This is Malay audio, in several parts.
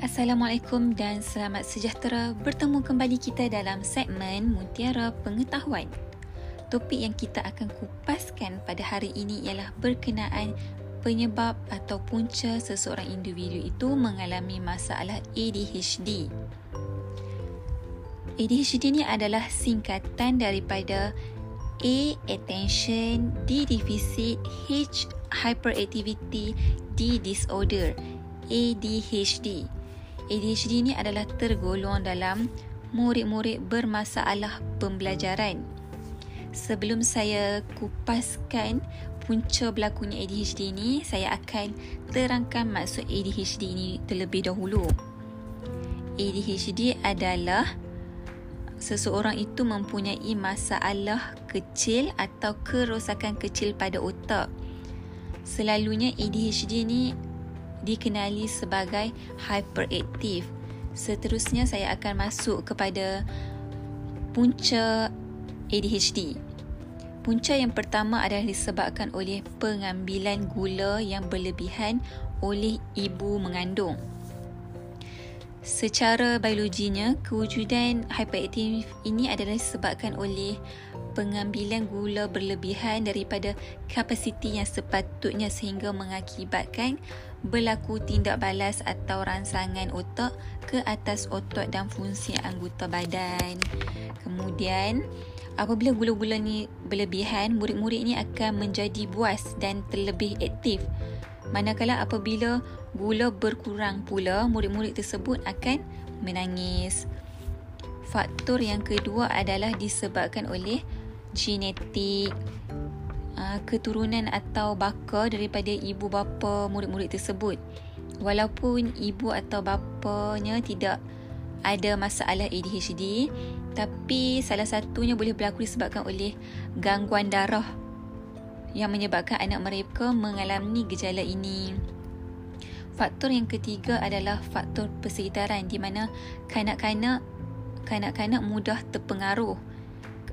Assalamualaikum dan selamat sejahtera bertemu kembali kita dalam segmen Mutiara Pengetahuan. Topik yang kita akan kupaskan pada hari ini ialah berkenaan penyebab atau punca seseorang individu itu mengalami masalah ADHD. ADHD ini adalah singkatan daripada A. Attention D. Deficit H. Hyperactivity D. Disorder ADHD. ADHD ini adalah tergolong dalam murid-murid bermasalah pembelajaran. Sebelum saya kupaskan punca berlakunya ADHD ini, saya akan terangkan maksud ADHD ini terlebih dahulu. ADHD adalah seseorang itu mempunyai masalah kecil atau kerosakan kecil pada otak. Selalunya ADHD ini dikenali sebagai hyperaktif. Seterusnya saya akan masuk kepada punca ADHD. Punca yang pertama adalah disebabkan oleh pengambilan gula yang berlebihan oleh ibu mengandung. Secara biologinya, kewujudan hyperaktif ini adalah disebabkan oleh pengambilan gula berlebihan daripada kapasiti yang sepatutnya sehingga mengakibatkan berlaku tindak balas atau rangsangan otak ke atas otot dan fungsi anggota badan. Kemudian, apabila gula-gula ni berlebihan, murid-murid ini akan menjadi buas dan terlebih aktif. Manakala apabila gula berkurang pula, murid-murid tersebut akan menangis. Faktor yang kedua adalah disebabkan oleh genetik keturunan atau baka daripada ibu bapa murid-murid tersebut. Walaupun ibu atau bapanya tidak ada masalah ADHD, tapi salah satunya boleh berlaku disebabkan oleh gangguan darah yang menyebabkan anak mereka mengalami gejala ini. Faktor yang ketiga adalah faktor persekitaran di mana kanak-kanak kanak-kanak mudah terpengaruh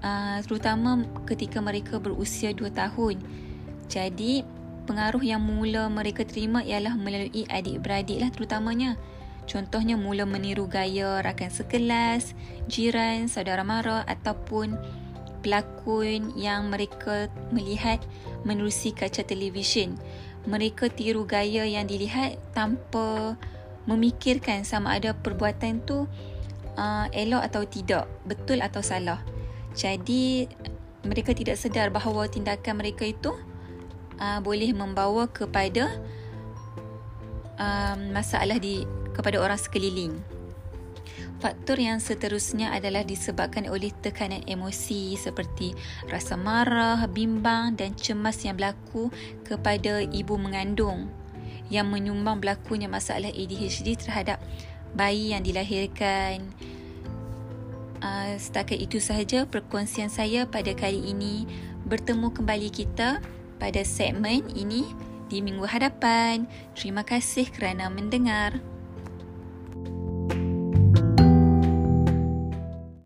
uh, terutama ketika mereka berusia 2 tahun. Jadi, pengaruh yang mula mereka terima ialah melalui adik-beradik lah terutamanya. Contohnya mula meniru gaya rakan sekelas, jiran, saudara mara ataupun pelakon yang mereka melihat menerusi kaca televisyen. Mereka tiru gaya yang dilihat tanpa memikirkan sama ada perbuatan tu uh, elok atau tidak, betul atau salah. Jadi mereka tidak sedar bahawa tindakan mereka itu uh, boleh membawa kepada um, masalah di kepada orang sekeliling. Faktor yang seterusnya adalah disebabkan oleh tekanan emosi seperti rasa marah, bimbang dan cemas yang berlaku kepada ibu mengandung yang menyumbang berlakunya masalah ADHD terhadap bayi yang dilahirkan uh, setakat itu sahaja perkongsian saya pada kali ini. Bertemu kembali kita pada segmen ini di minggu hadapan. Terima kasih kerana mendengar.